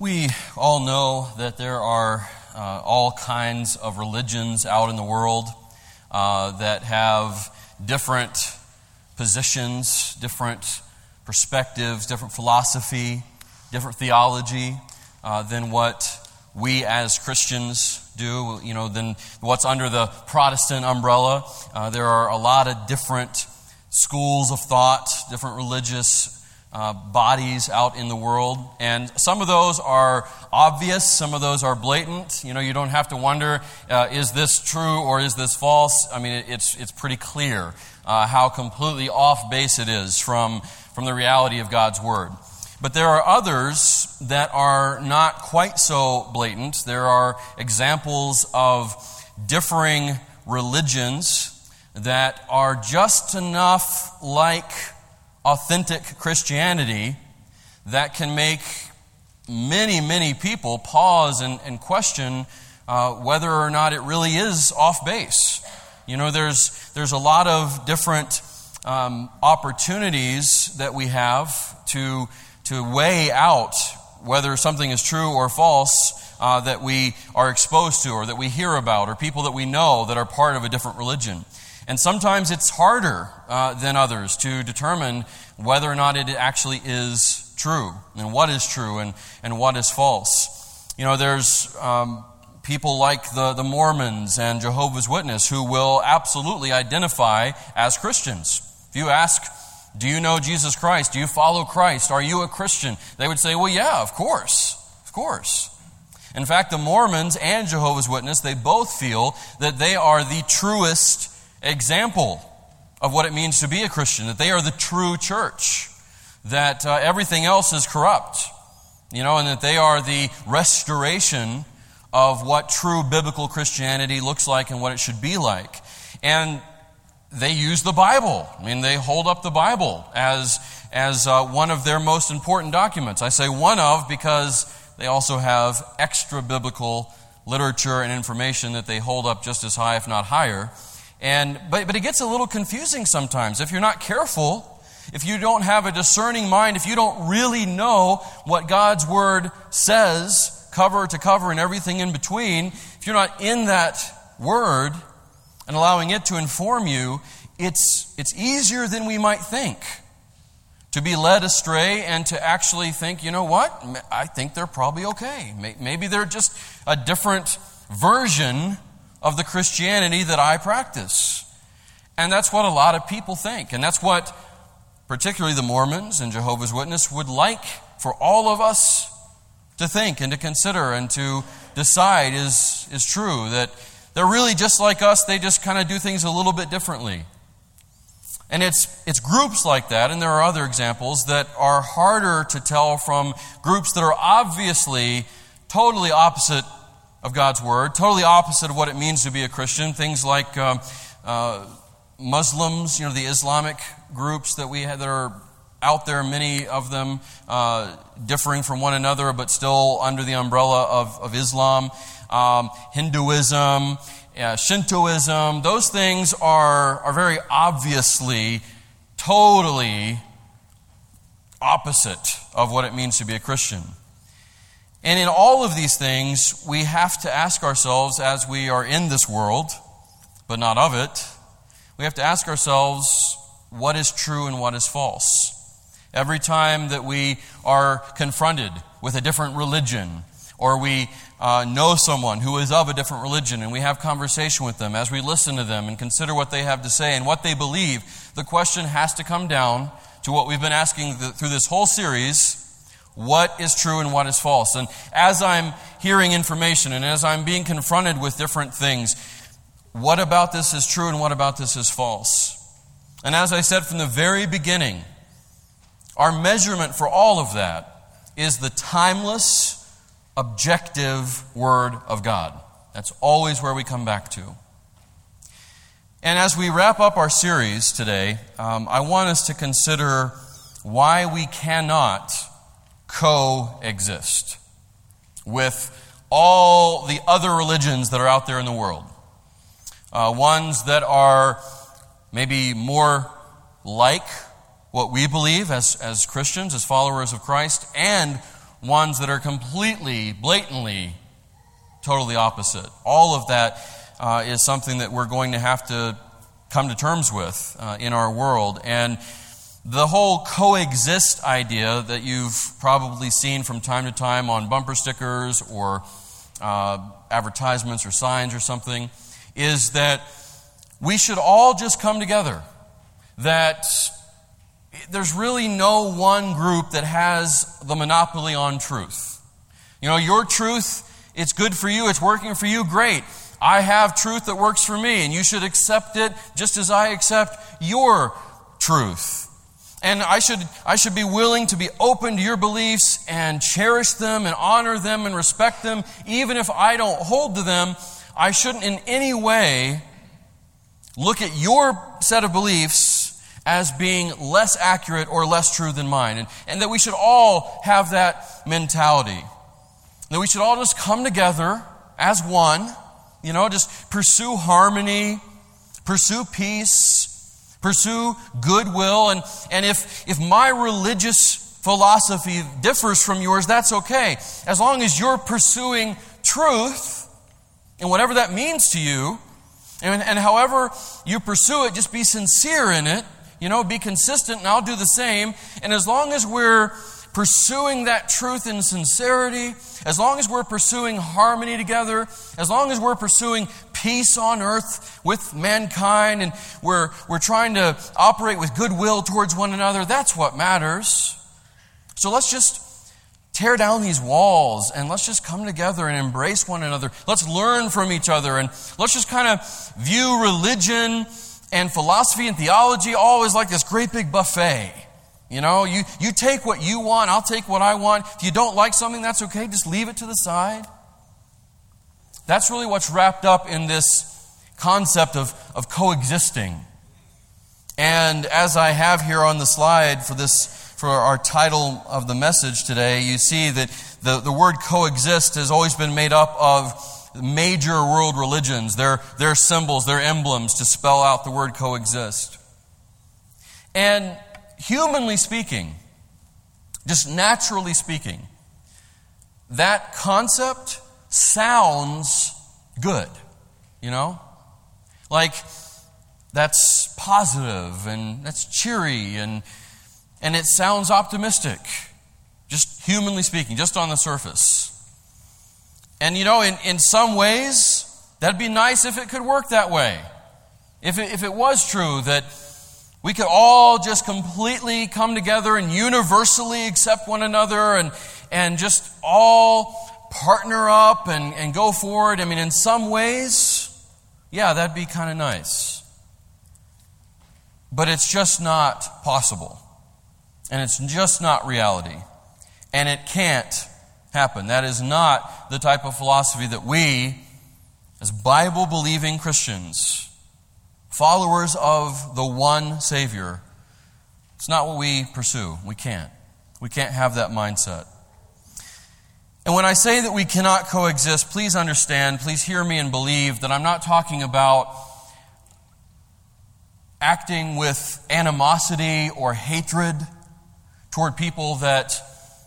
We all know that there are uh, all kinds of religions out in the world uh, that have different positions, different perspectives, different philosophy, different theology uh, than what we as Christians do, you know, than what's under the Protestant umbrella. Uh, there are a lot of different schools of thought, different religious uh, bodies out in the world. And some of those are obvious, some of those are blatant. You know, you don't have to wonder, uh, is this true or is this false? I mean, it's, it's pretty clear uh, how completely off base it is from, from the reality of God's Word. But there are others that are not quite so blatant. There are examples of differing religions that are just enough like authentic Christianity that can make many, many people pause and, and question uh, whether or not it really is off base. You know, there's, there's a lot of different um, opportunities that we have to, to weigh out whether something is true or false uh, that we are exposed to or that we hear about or people that we know that are part of a different religion. And sometimes it's harder uh, than others to determine whether or not it actually is true and what is true and, and what is false. You know, there's um, people like the, the Mormons and Jehovah's Witness who will absolutely identify as Christians. If you ask, do you know Jesus Christ? Do you follow Christ? Are you a Christian? They would say, well, yeah, of course. Of course. In fact, the Mormons and Jehovah's Witness, they both feel that they are the truest example of what it means to be a Christian, that they are the true church, that uh, everything else is corrupt, you know, and that they are the restoration of what true biblical Christianity looks like and what it should be like. And they use the Bible. I mean, they hold up the Bible as, as uh, one of their most important documents. I say one of because they also have extra biblical literature and information that they hold up just as high, if not higher. And, but, but it gets a little confusing sometimes. If you're not careful, if you don't have a discerning mind, if you don't really know what God's Word says, cover to cover and everything in between, if you're not in that Word and allowing it to inform you, it's, it's easier than we might think to be led astray and to actually think, you know what? I think they're probably okay. Maybe they're just a different version of the Christianity that I practice. And that's what a lot of people think. And that's what particularly the Mormons and Jehovah's Witness would like for all of us to think and to consider and to decide is, is true. That they're really just like us, they just kind of do things a little bit differently. And it's, it's groups like that, and there are other examples that are harder to tell from groups that are obviously totally opposite of God's Word, totally opposite of what it means to be a Christian. Things like uh, uh, Muslims, you know, the Islamic groups that we have that are out there, many of them uh, differing from one another, but still under the umbrella of, of Islam, um, Hinduism, uh, Shintoism. Those things are, are very obviously totally opposite of what it means to be a Christian. And in all of these things, we have to ask ourselves as we are in this world, but not of it, we have to ask ourselves what is true and what is false. Every time that we are confronted with a different religion, or we uh, know someone who is of a different religion and we have conversation with them as we listen to them and consider what they have to say and what they believe, the question has to come down to what we've been asking the, through this whole series what is true and what is false. And as I'm hearing information and as I'm being confronted with different things, what about this is true and what about this is false? And as I said from the very beginning, our measurement for all of that is the timeless, objective Word of God. That's always where we come back to. And as we wrap up our series today, um, I want us to consider why we cannot coexist with all the other religions that are out there in the world. Uh, ones that are maybe more like what we believe as, as Christians, as followers of Christ, and ones that are completely, blatantly, totally opposite. All of that uh, is something that we're going to have to come to terms with uh, in our world. And the whole coexist idea that you've probably seen from time to time on bumper stickers or uh, advertisements or signs or something is that we should all just come together. That there's really no one group that has the monopoly on truth. You know, your truth, it's good for you, it's working for you, great. I have truth that works for me, and you should accept it just as I accept your truth. And I should, I should be willing to be open to your beliefs and cherish them and honor them and respect them. Even if I don't hold to them, I shouldn't in any way look at your set of beliefs as being less accurate or less true than mine. And, and that we should all have that mentality. That we should all just come together as one, you know, just pursue harmony, pursue peace, pursue goodwill. And, and if, if my religious philosophy differs from yours, that's okay. As long as you're pursuing truth, and whatever that means to you, and, and however you pursue it, just be sincere in it. You know, be consistent, and I'll do the same. And as long as we're pursuing that truth in sincerity, as long as we're pursuing harmony together, as long as we're pursuing peace on earth with mankind, and we're, we're trying to operate with goodwill towards one another, that's what matters. So let's just tear down these walls and let's just come together and embrace one another. Let's learn from each other and let's just kind of view religion and philosophy and theology always like this great big buffet. You know, you, you take what you want, I'll take what I want. If you don't like something, that's okay, just leave it to the side. That's really what's wrapped up in this concept of, of coexisting. And as I have here on the slide for this, for our title of the message today, you see that the, the word coexist has always been made up of major world religions, their, their symbols, their emblems to spell out the word coexist. And humanly speaking, just naturally speaking, that concept sounds good, you know? Like, that's positive and that's cheery and, and it sounds optimistic, just humanly speaking, just on the surface. And you know, in, in some ways, that'd be nice if it could work that way. If it, if it was true that we could all just completely come together and universally accept one another and, and just all partner up and, and go forward. I mean, in some ways, yeah, that'd be kind of nice. But it's just not possible. And it's just not reality. And it can't happen. That is not the type of philosophy that we, as Bible believing Christians, followers of the one Savior. It's not what we pursue. We can't. We can't have that mindset. And when I say that we cannot coexist, please understand, please hear me and believe that I'm not talking about acting with animosity or hatred toward people that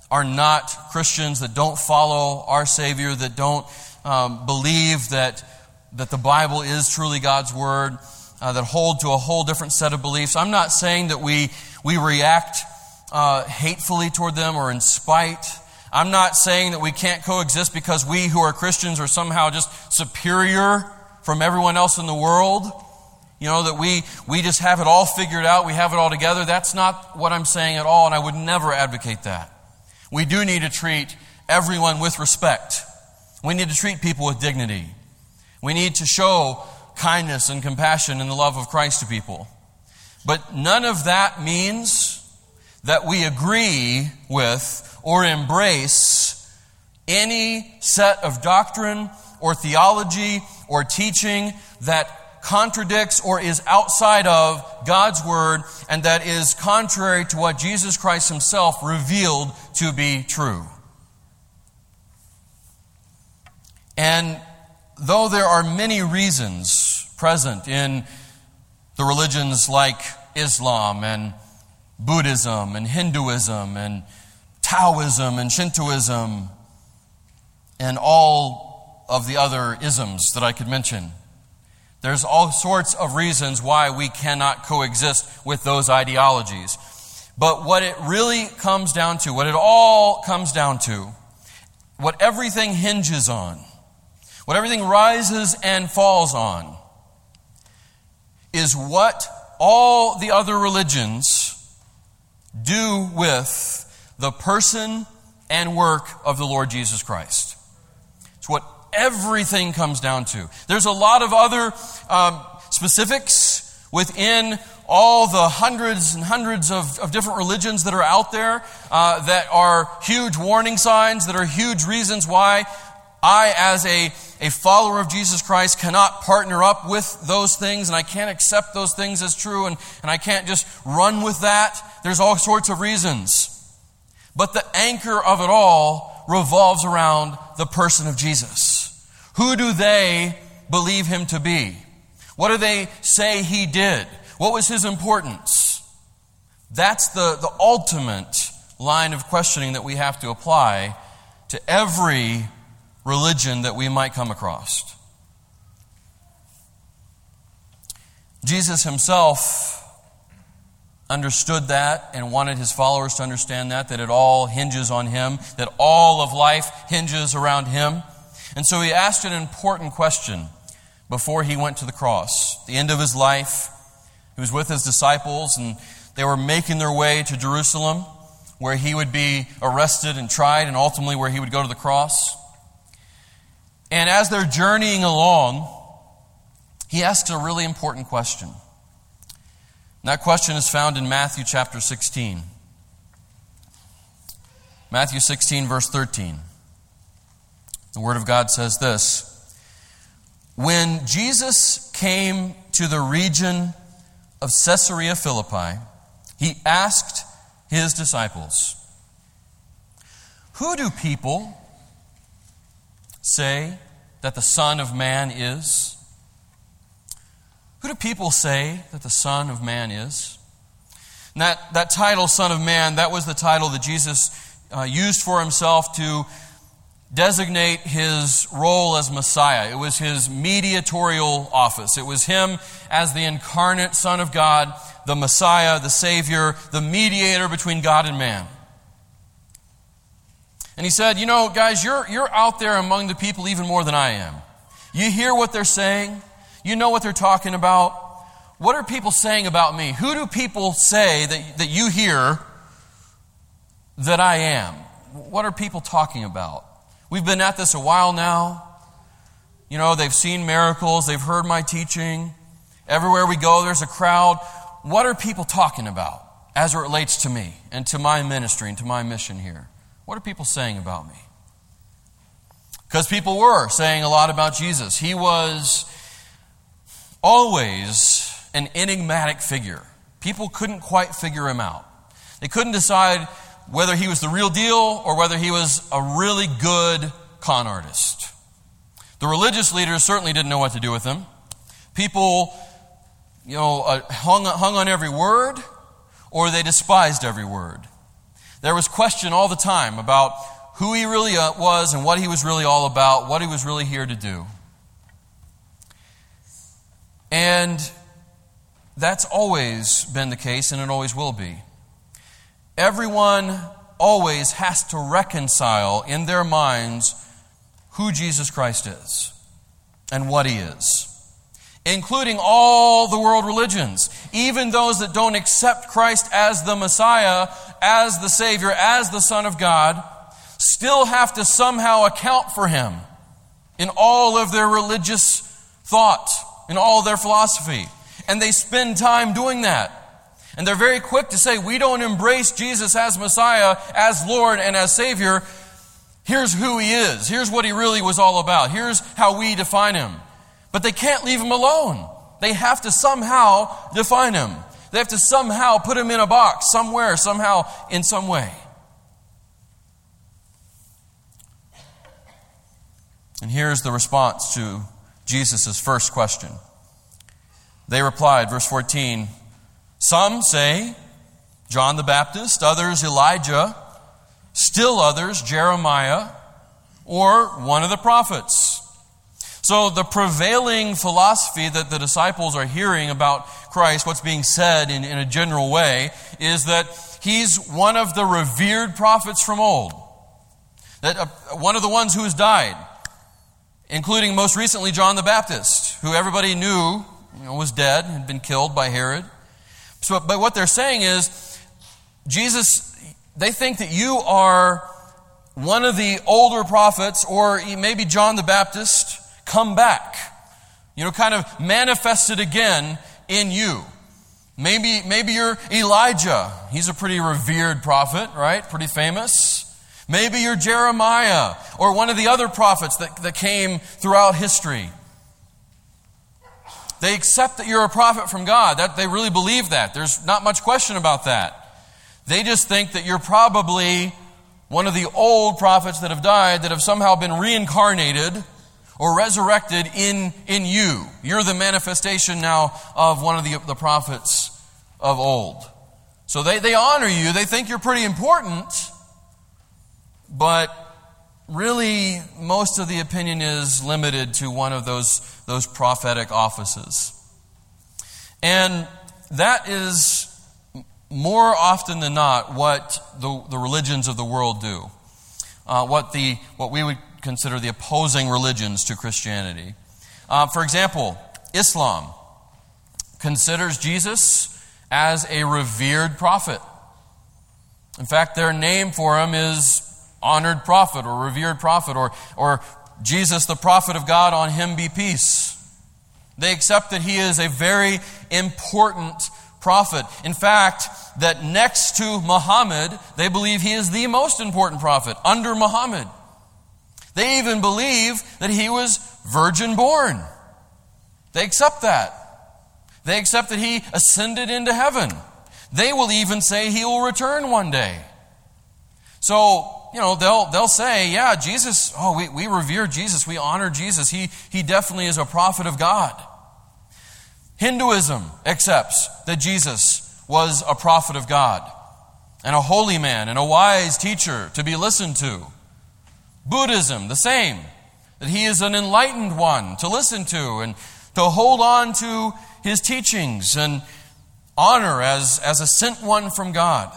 are not Christians, that don't follow our Savior, that don't um, believe that, that the Bible is truly God's Word uh, that hold to a whole different set of beliefs. I'm not saying that we, we react uh, hatefully toward them or in spite. I'm not saying that we can't coexist because we who are Christians are somehow just superior from everyone else in the world. You know, that we, we just have it all figured out, we have it all together. That's not what I'm saying at all, and I would never advocate that. We do need to treat everyone with respect. We need to treat people with dignity. We need to show kindness and compassion and the love of Christ to people. But none of that means that we agree with or embrace any set of doctrine or theology or teaching that contradicts or is outside of God's Word and that is contrary to what Jesus Christ Himself revealed to be true. And though there are many reasons present in the religions like Islam and Buddhism and Hinduism and Taoism and Shintoism and all of the other isms that I could mention. There's all sorts of reasons why we cannot coexist with those ideologies. But what it really comes down to, what it all comes down to, what everything hinges on, what everything rises and falls on, is what all the other religions do with the person and work of the Lord Jesus Christ. It's what everything comes down to. There's a lot of other um, specifics within all the hundreds and hundreds of, of different religions that are out there uh, that are huge warning signs, that are huge reasons why I, as a, a follower of Jesus Christ, cannot partner up with those things, and I can't accept those things as true, and, and I can't just run with that. There's all sorts of reasons. But the anchor of it all revolves around the person of Jesus. Who do they believe him to be? What do they say he did? What was his importance? That's the, the ultimate line of questioning that we have to apply to every religion that we might come across. Jesus himself understood that and wanted his followers to understand that, that it all hinges on him, that all of life hinges around him. And so he asked an important question before he went to the cross. the end of his life, he was with his disciples and they were making their way to Jerusalem where he would be arrested and tried and ultimately where he would go to the cross. And as they're journeying along, he asks a really important question. And that question is found in Matthew chapter 16. Matthew 16, verse 13. The Word of God says this When Jesus came to the region of Caesarea Philippi, he asked his disciples, Who do people say that the Son of Man is? Who do people say that the Son of Man is? And that, that title, Son of Man, that was the title that Jesus uh, used for himself to designate his role as Messiah. It was his mediatorial office. It was him as the incarnate Son of God, the Messiah, the Savior, the mediator between God and man. And he said, You know, guys, you're, you're out there among the people even more than I am. You hear what they're saying, you know what they're talking about. What are people saying about me? Who do people say that, that you hear that I am? What are people talking about? We've been at this a while now. You know, they've seen miracles, they've heard my teaching. Everywhere we go, there's a crowd. What are people talking about as it relates to me and to my ministry and to my mission here? What are people saying about me? Because people were saying a lot about Jesus. He was always an enigmatic figure. People couldn't quite figure him out. They couldn't decide whether he was the real deal or whether he was a really good con artist. The religious leaders certainly didn't know what to do with him. People, you know, uh, hung, hung on every word or they despised every word. There was question all the time about who he really uh, was and what he was really all about, what he was really here to do. And that's always been the case, and it always will be. Everyone always has to reconcile in their minds who Jesus Christ is and what he is including all the world religions, even those that don't accept Christ as the Messiah, as the Savior, as the Son of God, still have to somehow account for Him in all of their religious thought, in all their philosophy. And they spend time doing that. And they're very quick to say, we don't embrace Jesus as Messiah, as Lord, and as Savior. Here's who He is. Here's what He really was all about. Here's how we define Him. But they can't leave him alone. They have to somehow define him. They have to somehow put him in a box, somewhere, somehow, in some way. And here's the response to Jesus' first question. They replied, verse 14 Some say John the Baptist, others Elijah, Still others, Jeremiah or one of the prophets. So, the prevailing philosophy that the disciples are hearing about Christ, what's being said in, in a general way, is that he's one of the revered prophets from old. That uh, one of the ones who has died, including most recently John the Baptist, who everybody knew you know, was dead, had been killed by Herod. So, but what they're saying is, Jesus, they think that you are one of the older prophets, or maybe John the Baptist, come back. You know, kind of manifested again in you. Maybe, maybe you're Elijah. He's a pretty revered prophet, right? Pretty famous. Maybe you're Jeremiah or one of the other prophets that, that came throughout history. They accept that you're a prophet from God. That, they really believe that. There's not much question about that. They just think that you're probably one of the old prophets that have died that have somehow been reincarnated or resurrected in, in you. You're the manifestation now of one of the, the prophets of old. So they, they honor you, they think you're pretty important, but really most of the opinion is limited to one of those, those prophetic offices. And that is more often than not what the, the religions of the world do. Uh, what, the, what we would consider the opposing religions to Christianity. Uh, for example, Islam considers Jesus as a revered prophet. In fact, their name for him is honored prophet or revered prophet or, or Jesus, the prophet of God, on him be peace. They accept that he is a very important prophet. In fact, that next to Muhammad, they believe he is the most important prophet under Muhammad. They even believe that he was virgin born. They accept that. They accept that he ascended into heaven. They will even say he will return one day. So, you know, they'll, they'll say, yeah, Jesus, oh, we, we revere Jesus. We honor Jesus. He, he definitely is a prophet of God. Hinduism accepts that Jesus was a prophet of God and a holy man and a wise teacher to be listened to. Buddhism, the same. That he is an enlightened one to listen to and to hold on to his teachings and honor as, as a sent one from God.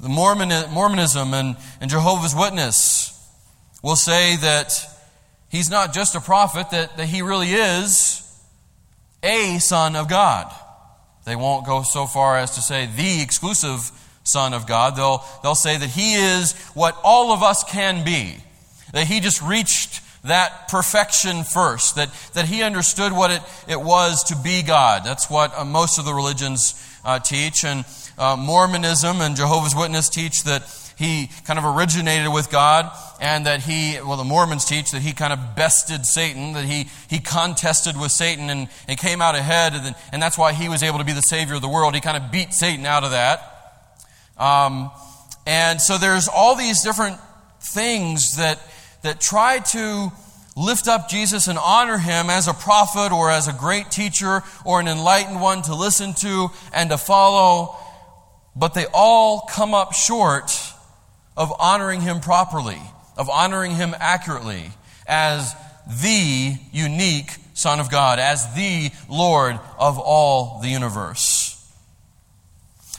The Mormon, Mormonism and, and Jehovah's Witness will say that he's not just a prophet, that, that he really is a son of God. They won't go so far as to say the exclusive Son of God. They'll, they'll say that He is what all of us can be, that He just reached that perfection first, that, that He understood what it, it was to be God. That's what uh, most of the religions uh, teach. And uh, Mormonism and Jehovah's Witness teach that he kind of originated with God, and that he, well, the Mormons teach that he kind of bested Satan, that he, he contested with Satan and, and came out ahead, and, and that's why he was able to be the Savior of the world. He kind of beat Satan out of that. Um, and so there's all these different things that, that try to lift up Jesus and honor him as a prophet or as a great teacher or an enlightened one to listen to and to follow, but they all come up short of honoring him properly, of honoring him accurately as the unique Son of God, as the Lord of all the universe.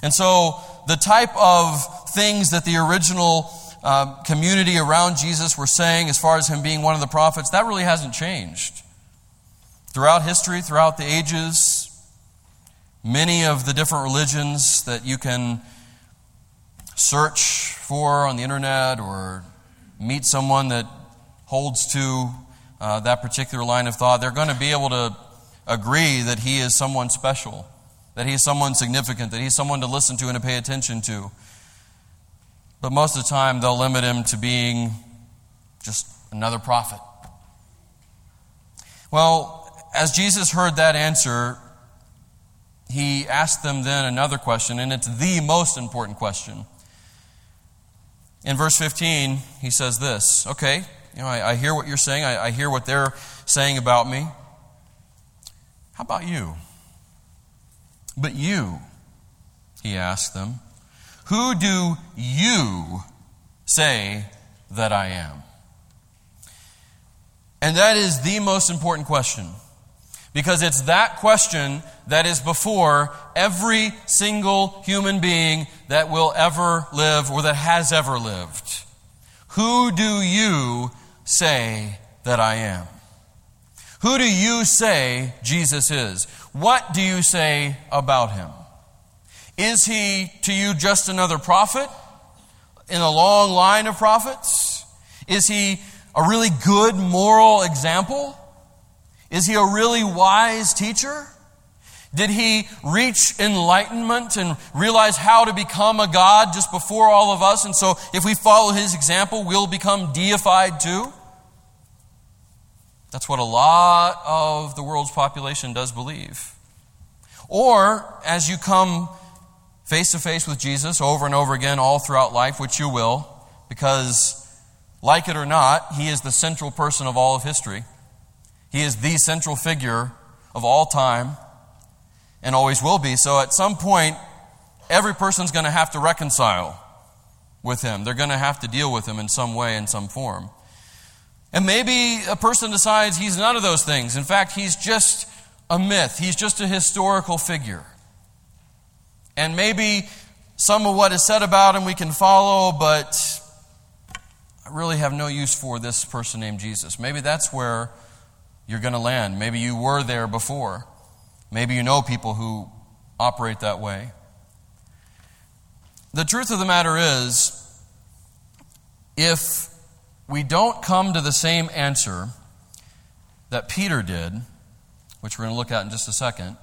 And so the type of things that the original uh, community around Jesus were saying as far as him being one of the prophets, that really hasn't changed. Throughout history, throughout the ages, many of the different religions that you can search for on the internet or meet someone that holds to uh, that particular line of thought, they're going to be able to agree that he is someone special that he's someone significant, that he's someone to listen to and to pay attention to. But most of the time, they'll limit him to being just another prophet. Well, as Jesus heard that answer, he asked them then another question, and it's the most important question. In verse 15, he says this Okay, you know, I, I hear what you're saying, I, I hear what they're saying about me. How about you? But you, he asked them, Who do you say that I am? And that is the most important question. Because it's that question that is before every single human being that will ever live or that has ever lived. Who do you say that I am? Who do you say Jesus is? What do you say about him? Is he to you just another prophet in a long line of prophets? Is he a really good moral example? Is he a really wise teacher? Did he reach enlightenment and realize how to become a God just before all of us? And so, if we follow his example, we'll become deified too? That's what a lot of the world's population does believe. Or, as you come face to face with Jesus over and over again all throughout life, which you will, because, like it or not, he is the central person of all of history. He is the central figure of all time and always will be. So, at some point, every person's going to have to reconcile with him. They're going to have to deal with him in some way, in some form. And maybe a person decides he's none of those things. In fact, he's just a myth, he's just a historical figure. And maybe some of what is said about him we can follow, but I really have no use for this person named Jesus. Maybe that's where you're going to land. Maybe you were there before. Maybe you know people who operate that way. The truth of the matter is, if we don't come to the same answer that Peter did, which we're going to look at in just a second,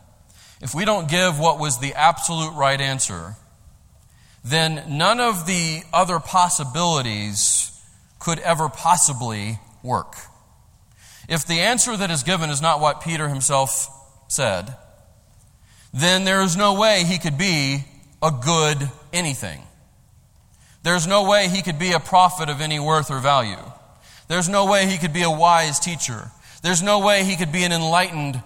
if we don't give what was the absolute right answer, then none of the other possibilities could ever possibly work. If the answer that is given is not what Peter himself said, then there is no way he could be a good anything. There's no way he could be a prophet of any worth or value. There's no way he could be a wise teacher. There's no way he could be an enlightened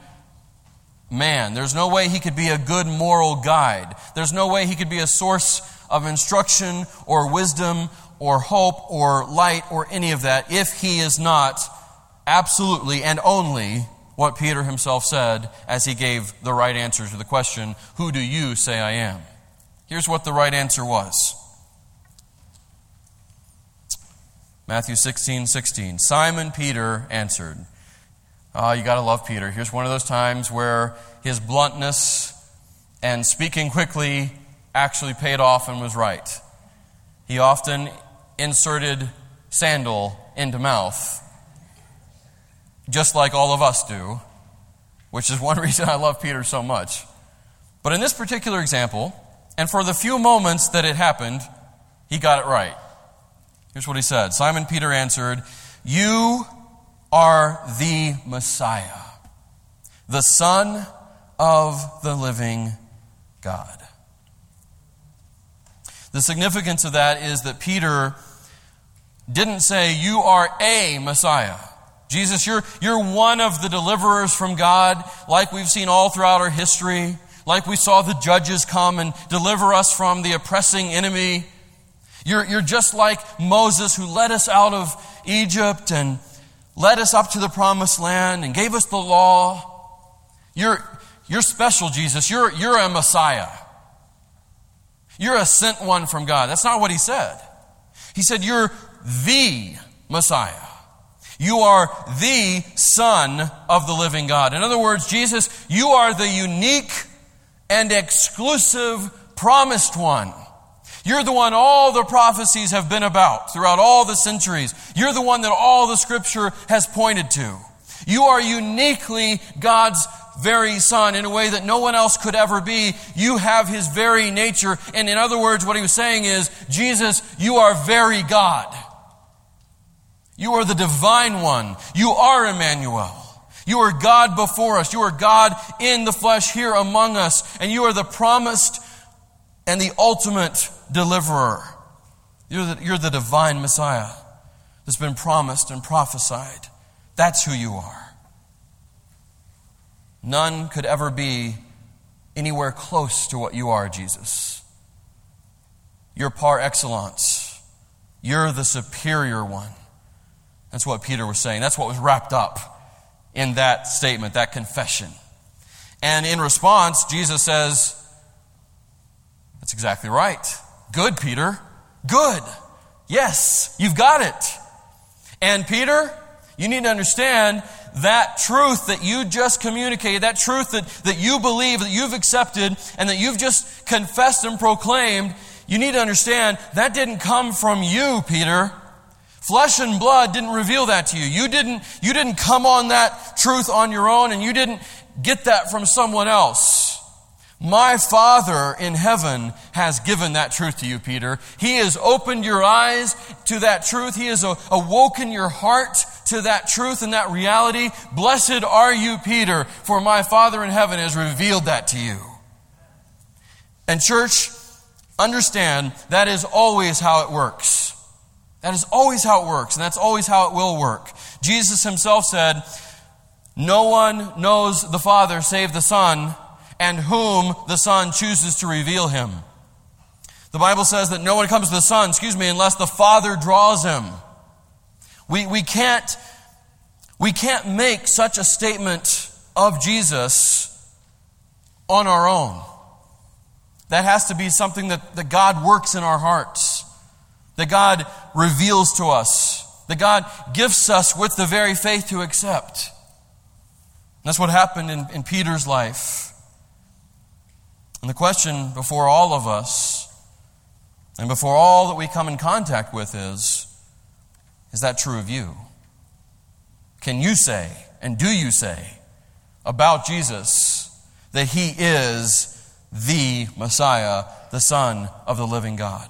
man. There's no way he could be a good moral guide. There's no way he could be a source of instruction or wisdom or hope or light or any of that if he is not absolutely and only what Peter himself said as he gave the right answer to the question, Who do you say I am? Here's what the right answer was. Matthew 16, 16. Simon Peter answered. Oh, you got to love Peter. Here's one of those times where his bluntness and speaking quickly actually paid off and was right. He often inserted sandal into mouth, just like all of us do, which is one reason I love Peter so much. But in this particular example, and for the few moments that it happened, he got it right. Here's what he said Simon Peter answered, You are the Messiah, the Son of the living God. The significance of that is that Peter didn't say, You are a Messiah. Jesus, you're, you're one of the deliverers from God, like we've seen all throughout our history, like we saw the judges come and deliver us from the oppressing enemy. You're, you're just like Moses who led us out of Egypt and led us up to the promised land and gave us the law. You're, you're special, Jesus. You're, you're a Messiah. You're a sent one from God. That's not what he said. He said, You're the Messiah. You are the Son of the living God. In other words, Jesus, you are the unique and exclusive promised one. You're the one all the prophecies have been about throughout all the centuries. You're the one that all the scripture has pointed to. You are uniquely God's very son in a way that no one else could ever be. You have his very nature. And in other words, what he was saying is, Jesus, you are very God. You are the divine one. You are Emmanuel. You are God before us. You are God in the flesh here among us. And you are the promised and the ultimate deliverer. You're the, you're the divine Messiah that's been promised and prophesied. That's who you are. None could ever be anywhere close to what you are, Jesus. You're par excellence. You're the superior one. That's what Peter was saying. That's what was wrapped up in that statement, that confession. And in response, Jesus says, That's exactly right. Good, Peter. Good. Yes, you've got it. And Peter, you need to understand that truth that you just communicated, that truth that, that you believe, that you've accepted, and that you've just confessed and proclaimed, you need to understand that didn't come from you, Peter. Flesh and blood didn't reveal that to you. You didn't, you didn't come on that truth on your own, and you didn't get that from someone else. My Father in heaven has given that truth to you, Peter. He has opened your eyes to that truth. He has awoken your heart to that truth and that reality. Blessed are you, Peter, for my Father in heaven has revealed that to you. And, church, understand that is always how it works. That is always how it works, and that's always how it will work. Jesus himself said, No one knows the Father save the Son and whom the Son chooses to reveal him. The Bible says that no one comes to the Son, excuse me, unless the Father draws him. We, we, can't, we can't make such a statement of Jesus on our own. That has to be something that, that God works in our hearts, that God reveals to us, that God gifts us with the very faith to accept. That's what happened in, in Peter's life. And the question before all of us, and before all that we come in contact with, is Is that true of you? Can you say, and do you say, about Jesus that he is the Messiah, the Son of the living God?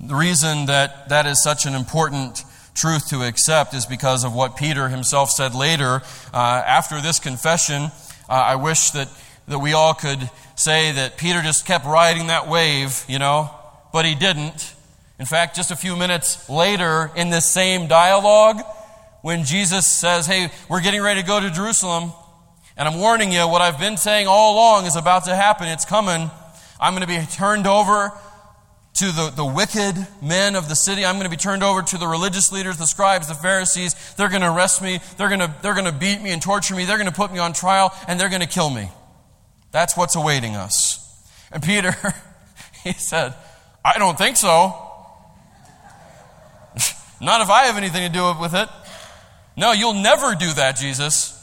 The reason that that is such an important truth to accept is because of what Peter himself said later uh, after this confession. Uh, I wish that, that we all could say that Peter just kept riding that wave, you know, but he didn't. In fact, just a few minutes later in this same dialogue, when Jesus says, Hey, we're getting ready to go to Jerusalem, and I'm warning you, what I've been saying all along is about to happen. It's coming. I'm going to be turned over to the, the wicked men of the city. I'm going to be turned over to the religious leaders, the scribes, the Pharisees. They're going to arrest me. They're going to, they're going to beat me and torture me. They're going to put me on trial and they're going to kill me. That's what's awaiting us. And Peter, he said, I don't think so. Not if I have anything to do with it. No, you'll never do that, Jesus.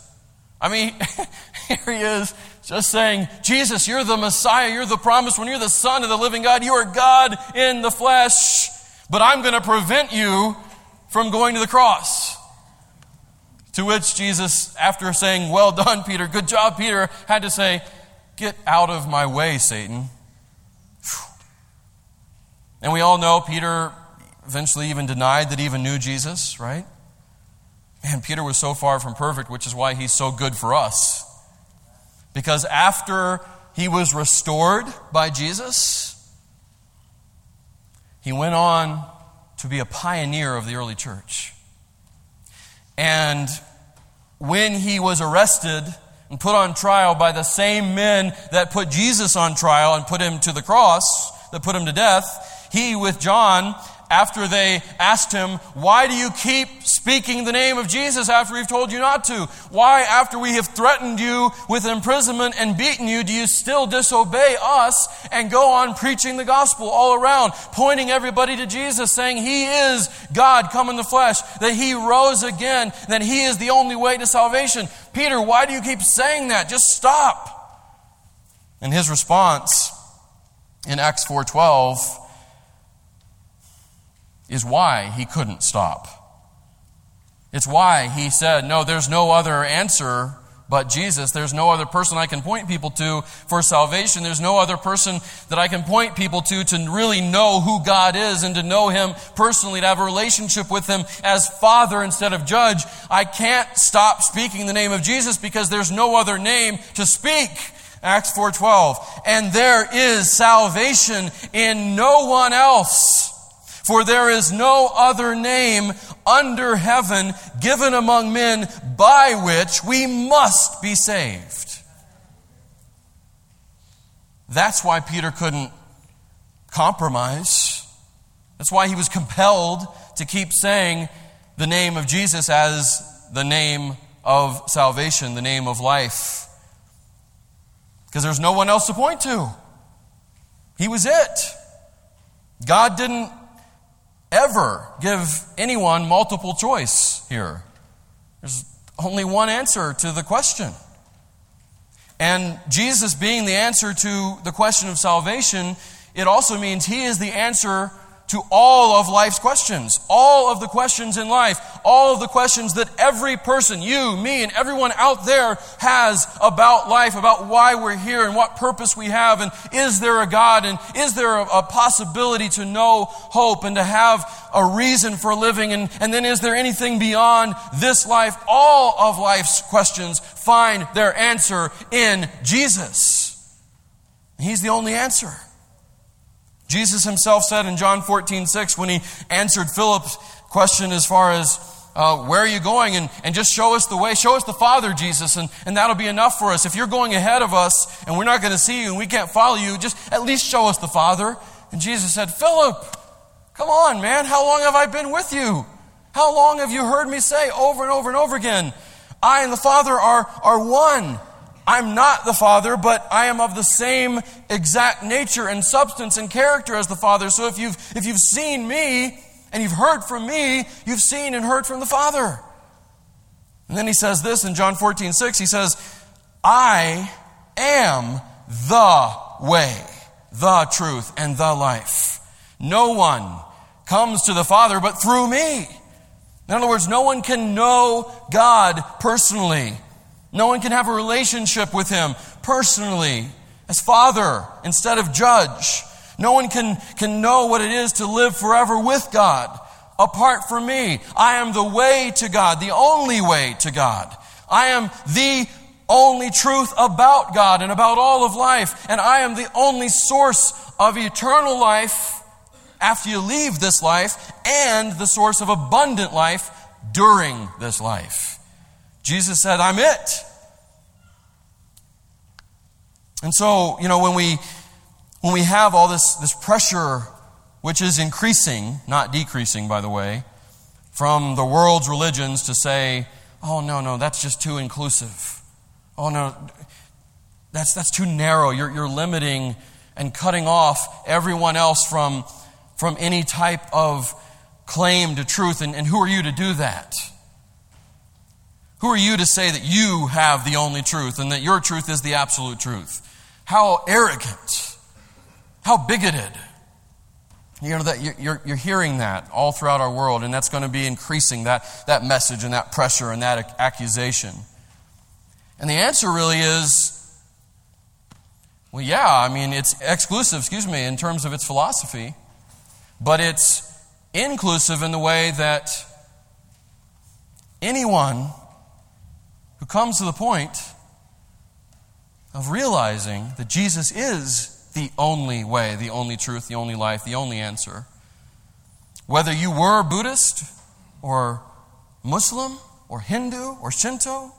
I mean, here he is just saying, Jesus, you're the Messiah, you're the promised one, you're the Son of the living God, you are God in the flesh, but I'm going to prevent you from going to the cross. To which Jesus, after saying, Well done, Peter, good job, Peter, had to say, Get out of my way, Satan. And we all know Peter eventually even denied that he even knew Jesus, right? Man, Peter was so far from perfect, which is why he's so good for us. Because after he was restored by Jesus, he went on to be a pioneer of the early church. And when he was arrested and put on trial by the same men that put Jesus on trial and put him to the cross, that put him to death, he, with John, after they asked him, Why do you keep speaking the name of Jesus after we've told you not to? Why, after we have threatened you with imprisonment and beaten you, do you still disobey us and go on preaching the gospel all around, pointing everybody to Jesus, saying He is God come in the flesh, that He rose again, that He is the only way to salvation? Peter, why do you keep saying that? Just stop. And his response in Acts 4:12 is why he couldn't stop. It's why he said, No, there's no other answer but Jesus. There's no other person I can point people to for salvation. There's no other person that I can point people to to really know who God is and to know Him personally, to have a relationship with Him as Father instead of Judge. I can't stop speaking the name of Jesus because there's no other name to speak. Acts 4:12. And there is salvation in no one else. For there is no other name under heaven given among men by which we must be saved. That's why Peter couldn't compromise. That's why he was compelled to keep saying the name of Jesus as the name of salvation, the name of life. Because there's no one else to point to. He was it. God didn't ever give anyone multiple choice here. There's only one answer to the question. And Jesus being the answer to the question of salvation, it also means He is the answer to all of life's questions, all of the questions in life, all of the questions that every person, you, me, and everyone out there has about life, about why we're here and what purpose we have, and is there a God, and is there a, a possibility to know hope and to have a reason for living, and, and then is there anything beyond this life? All of life's questions find their answer in Jesus. He's the only answer. Jesus himself said in John 14, 6, when he answered Philip's question as far as, uh, where are you going? And, and just show us the way. Show us the Father, Jesus, and, and that'll be enough for us. If you're going ahead of us and we're not going to see you and we can't follow you, just at least show us the Father. And Jesus said, Philip, come on, man. How long have I been with you? How long have you heard me say over and over and over again, I and the Father are, are one? I'm not the Father, but I am of the same exact nature and substance and character as the Father. So if you've, if you've seen me and you've heard from me, you've seen and heard from the Father. And then he says this in John 14, 6. He says, I am the way, the truth, and the life. No one comes to the Father but through me. In other words, no one can know God personally no one can have a relationship with him personally as father instead of judge. No one can, can know what it is to live forever with God apart from me. I am the way to God, the only way to God. I am the only truth about God and about all of life. And I am the only source of eternal life after you leave this life and the source of abundant life during this life. Jesus said, I'm it. And so, you know, when we when we have all this, this pressure which is increasing, not decreasing, by the way, from the world's religions to say, oh no, no, that's just too inclusive. Oh no, that's that's too narrow. You're you're limiting and cutting off everyone else from from any type of claim to truth. And, and who are you to do that? Who are you to say that you have the only truth and that your truth is the absolute truth? How arrogant. How bigoted. You know, that you're, you're hearing that all throughout our world, and that's going to be increasing that, that message and that pressure and that accusation. And the answer really is well, yeah, I mean, it's exclusive, excuse me, in terms of its philosophy, but it's inclusive in the way that anyone who comes to the point of realizing that Jesus is the only way, the only truth, the only life, the only answer. Whether you were Buddhist or Muslim or Hindu or Shinto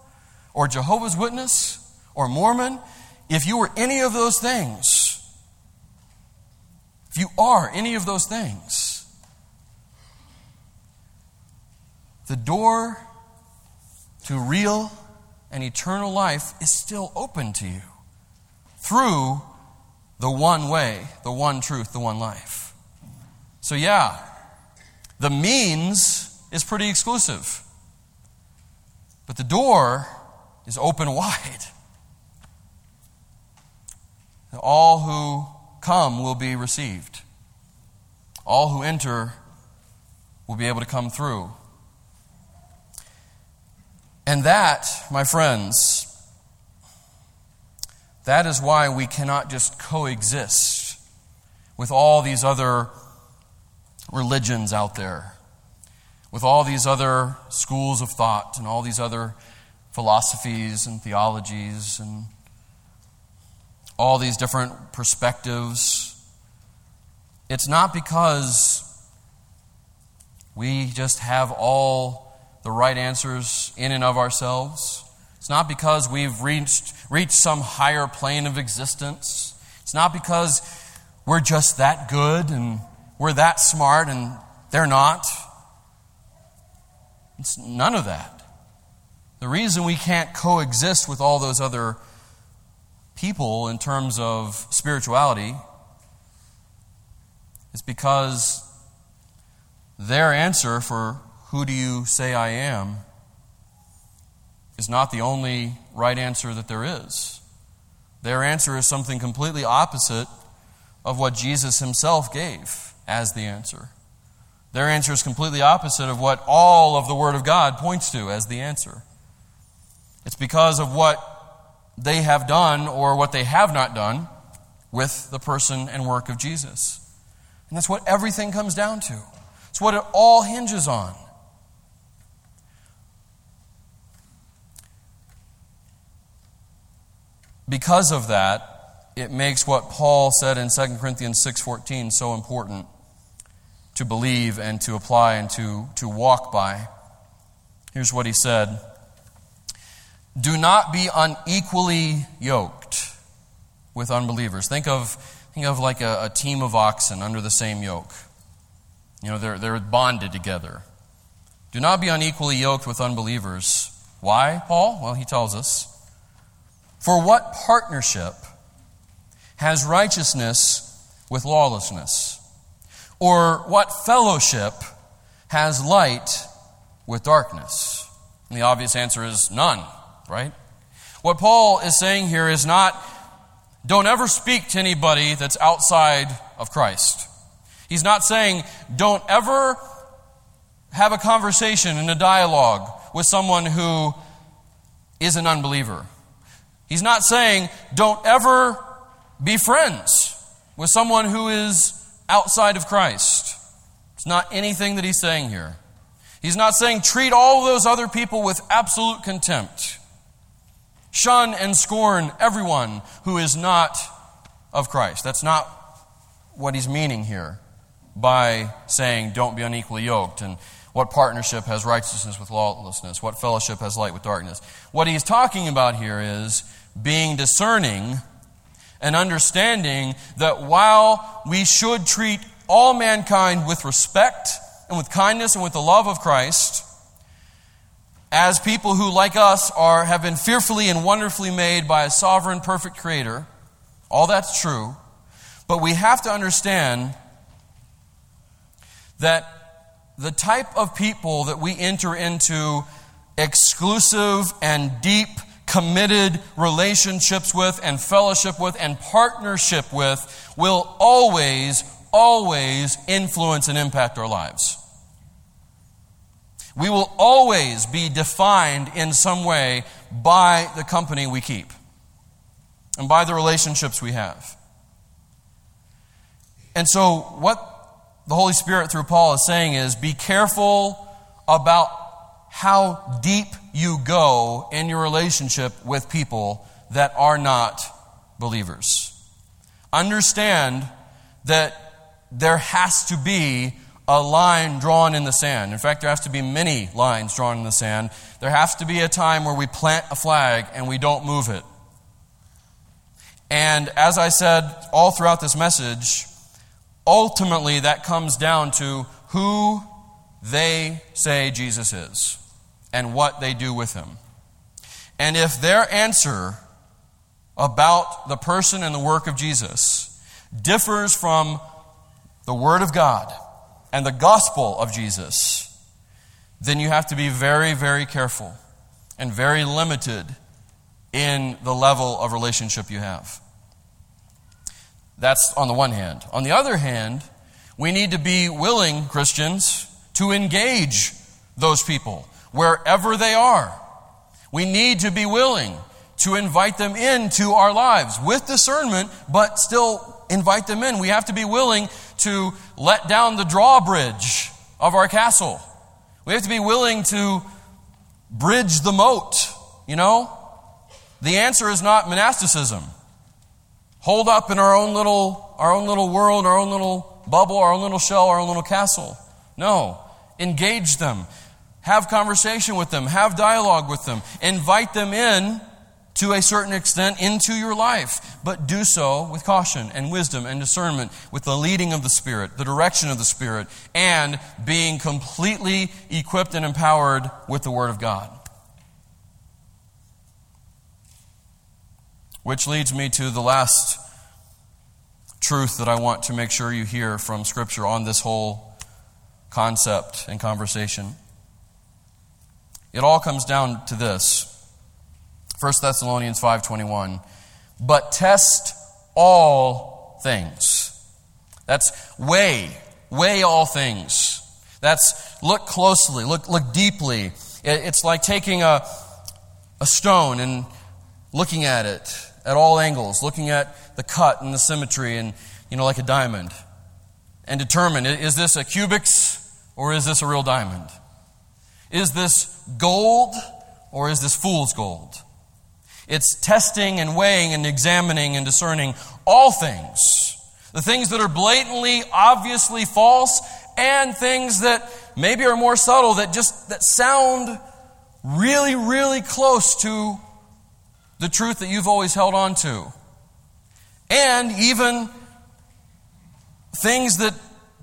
or Jehovah's Witness or Mormon, if you were any of those things, if you are any of those things, the door to real and eternal life is still open to you through the one way, the one truth, the one life. So, yeah, the means is pretty exclusive, but the door is open wide. All who come will be received. All who enter will be able to come through. And that, my friends, that is why we cannot just coexist with all these other religions out there, with all these other schools of thought and all these other philosophies and theologies and all these different perspectives. It's not because we just have all the right answers in and of ourselves. It's not because we've reached, reached some higher plane of existence. It's not because we're just that good and we're that smart and they're not. It's none of that. The reason we can't coexist with all those other people in terms of spirituality is because their answer for who do you say I am is not the only right answer that there is. Their answer is something completely opposite of what Jesus himself gave as the answer. Their answer is completely opposite of what all of the Word of God points to as the answer. It's because of what they have done or what they have not done with the person and work of Jesus. And that's what everything comes down to. It's what it all hinges on. Because of that, it makes what Paul said in 2 Corinthians 6:14 so important to believe and to apply and to, to walk by. Here's what he said Do not be unequally yoked with unbelievers. Think of, think of like a, a team of oxen under the same yoke. You know, they're, they're bonded together. Do not be unequally yoked with unbelievers. Why, Paul? Well, he tells us. For what partnership has righteousness with lawlessness? Or what fellowship has light with darkness? And the obvious answer is none, right? What Paul is saying here is not, don't ever speak to anybody that's outside of Christ. He's not saying, don't ever have a conversation and a dialogue with someone who is an unbeliever. He's not saying, don't ever be friends with someone who is outside of Christ. It's not anything that he's saying here. He's not saying treat all those other people with absolute contempt. Shun and scorn everyone who is not of Christ. That's not what he's meaning here by saying don't be unequally yoked and what partnership has righteousness with lawlessness, what fellowship has light with darkness. What he's talking about here is being discerning and understanding that while we should treat all mankind with respect and with kindness and with the love of Christ, as people who, like us, are, have been fearfully and wonderfully made by a sovereign, perfect creator, all that's true. But we have to understand that the type of people that we enter into exclusive and deep committed relationships with and fellowship with and partnership with will always, always influence and impact our lives. We will always be defined in some way by the company we keep and by the relationships we have. And so, what the Holy Spirit through Paul is saying is be careful about how deep you go in your relationship with people that are not believers. Understand that there has to be a line drawn in the sand. In fact, there has to be many lines drawn in the sand. There has to be a time where we plant a flag and we don't move it. And as I said all throughout this message, ultimately that comes down to who they say Jesus is and what they do with him. And if their answer about the person and the work of Jesus differs from the Word of God and the gospel of Jesus, then you have to be very, very careful and very limited in the level of relationship you have. That's on the one hand. On the other hand, we need to be willing, Christians, to engage those people wherever they are. We need to be willing to invite them into our lives with discernment, but still invite them in. We have to be willing to let down the drawbridge of our castle. We have to be willing to bridge the moat, you know? The answer is not monasticism. Hold up in our own little our own little world, our own little bubble, our own little shell, our own little castle. No. Engage them. Have conversation with them, have dialogue with them, invite them in to a certain extent into your life, but do so with caution and wisdom and discernment, with the leading of the Spirit, the direction of the Spirit, and being completely equipped and empowered with the Word of God. Which leads me to the last truth that I want to make sure you hear from Scripture on this whole concept and conversation. It all comes down to this 1 Thessalonians 5:21. But test all things. That's weigh, weigh all things. That's look closely, look, look deeply. It's like taking a, a stone and looking at it at all angles, looking at the cut and the symmetry and, you know, like a diamond. And determine is this a cubics or is this a real diamond? Is this gold or is this fool's gold? It's testing and weighing and examining and discerning all things. The things that are blatantly, obviously false, and things that maybe are more subtle that just that sound really, really close to the truth that you've always held on to. And even things that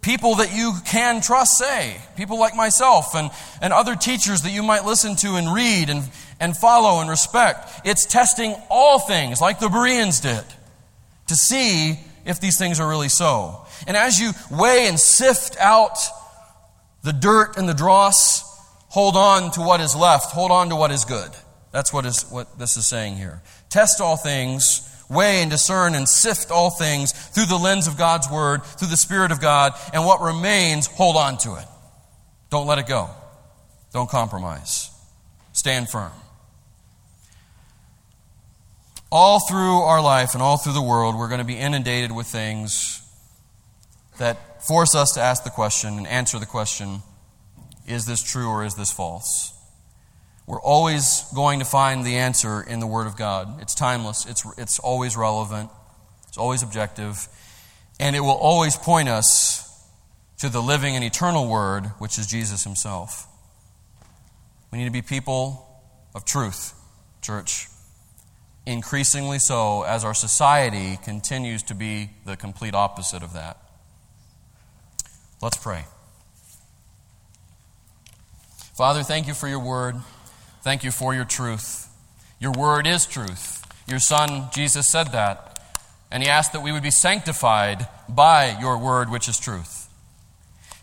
people that you can trust say, people like myself and, and other teachers that you might listen to and read and, and follow and respect. It's testing all things, like the Bereans did, to see if these things are really so. And as you weigh and sift out the dirt and the dross, hold on to what is left, hold on to what is good. That's what, is, what this is saying here. Test all things, weigh and discern and sift all things through the lens of God's Word, through the Spirit of God, and what remains, hold on to it. Don't let it go. Don't compromise. Stand firm. All through our life and all through the world, we're going to be inundated with things that force us to ask the question and answer the question is this true or is this false? We're always going to find the answer in the Word of God. It's timeless, it's, it's always relevant, it's always objective, and it will always point us to the living and eternal Word, which is Jesus Himself. We need to be people of truth, church increasingly so as our society continues to be the complete opposite of that. Let's pray. Father, thank you for your word. Thank you for your truth. Your word is truth. Your son, Jesus, said that. And he asked that we would be sanctified by your word, which is truth.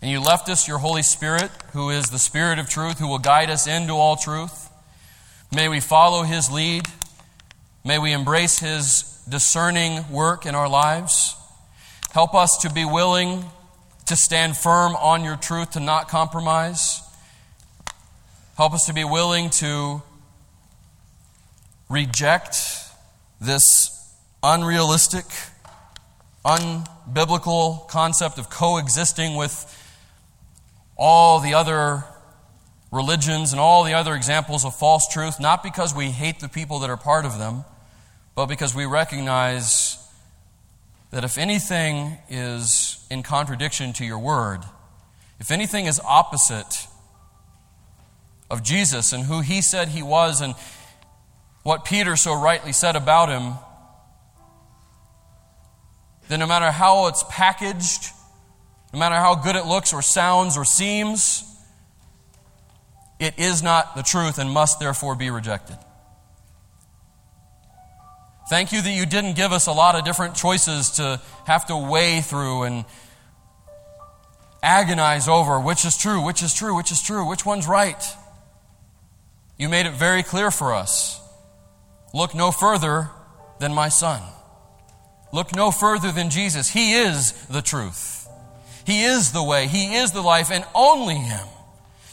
And you left us your Holy Spirit, who is the Spirit of truth, who will guide us into all truth. May we follow his lead. May we embrace His discerning work in our lives. Help us to be willing to stand firm on your truth, to not compromise. Help us to be willing to reject this unrealistic, unbiblical concept of coexisting with all the other religions and all the other examples of false truth, not because we hate the people that are part of them but because we recognize that if anything is in contradiction to your word, if anything is opposite of Jesus and who he said he was and what Peter so rightly said about him, then no matter how it's packaged, no matter how good it looks or sounds or seems, it is not the truth and must therefore be rejected. Thank you that you didn't give us a lot of different choices to have to weigh through and agonize over which is true, which is true, which is true, which one's right. You made it very clear for us. Look no further than my son. Look no further than Jesus. He is the truth. He is the way. He is the life, and only Him.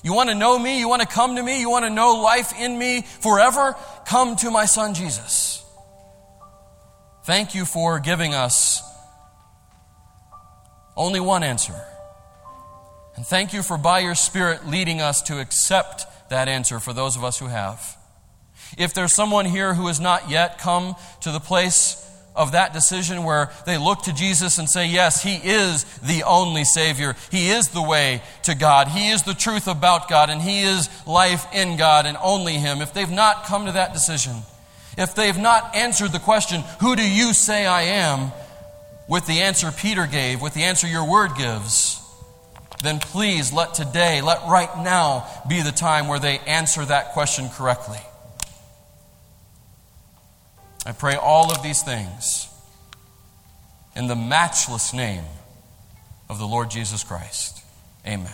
You want to know me? You want to come to me? You want to know life in me forever? Come to my son Jesus. Thank you for giving us only one answer. And thank you for by your Spirit leading us to accept that answer for those of us who have. If there's someone here who has not yet come to the place of that decision where they look to Jesus and say, Yes, He is the only Savior. He is the way to God. He is the truth about God, and He is life in God and only Him. If they've not come to that decision, if they've not answered the question, Who do you say I am? with the answer Peter gave, with the answer your word gives, then please let today, let right now be the time where they answer that question correctly. I pray all of these things in the matchless name of the Lord Jesus Christ. Amen.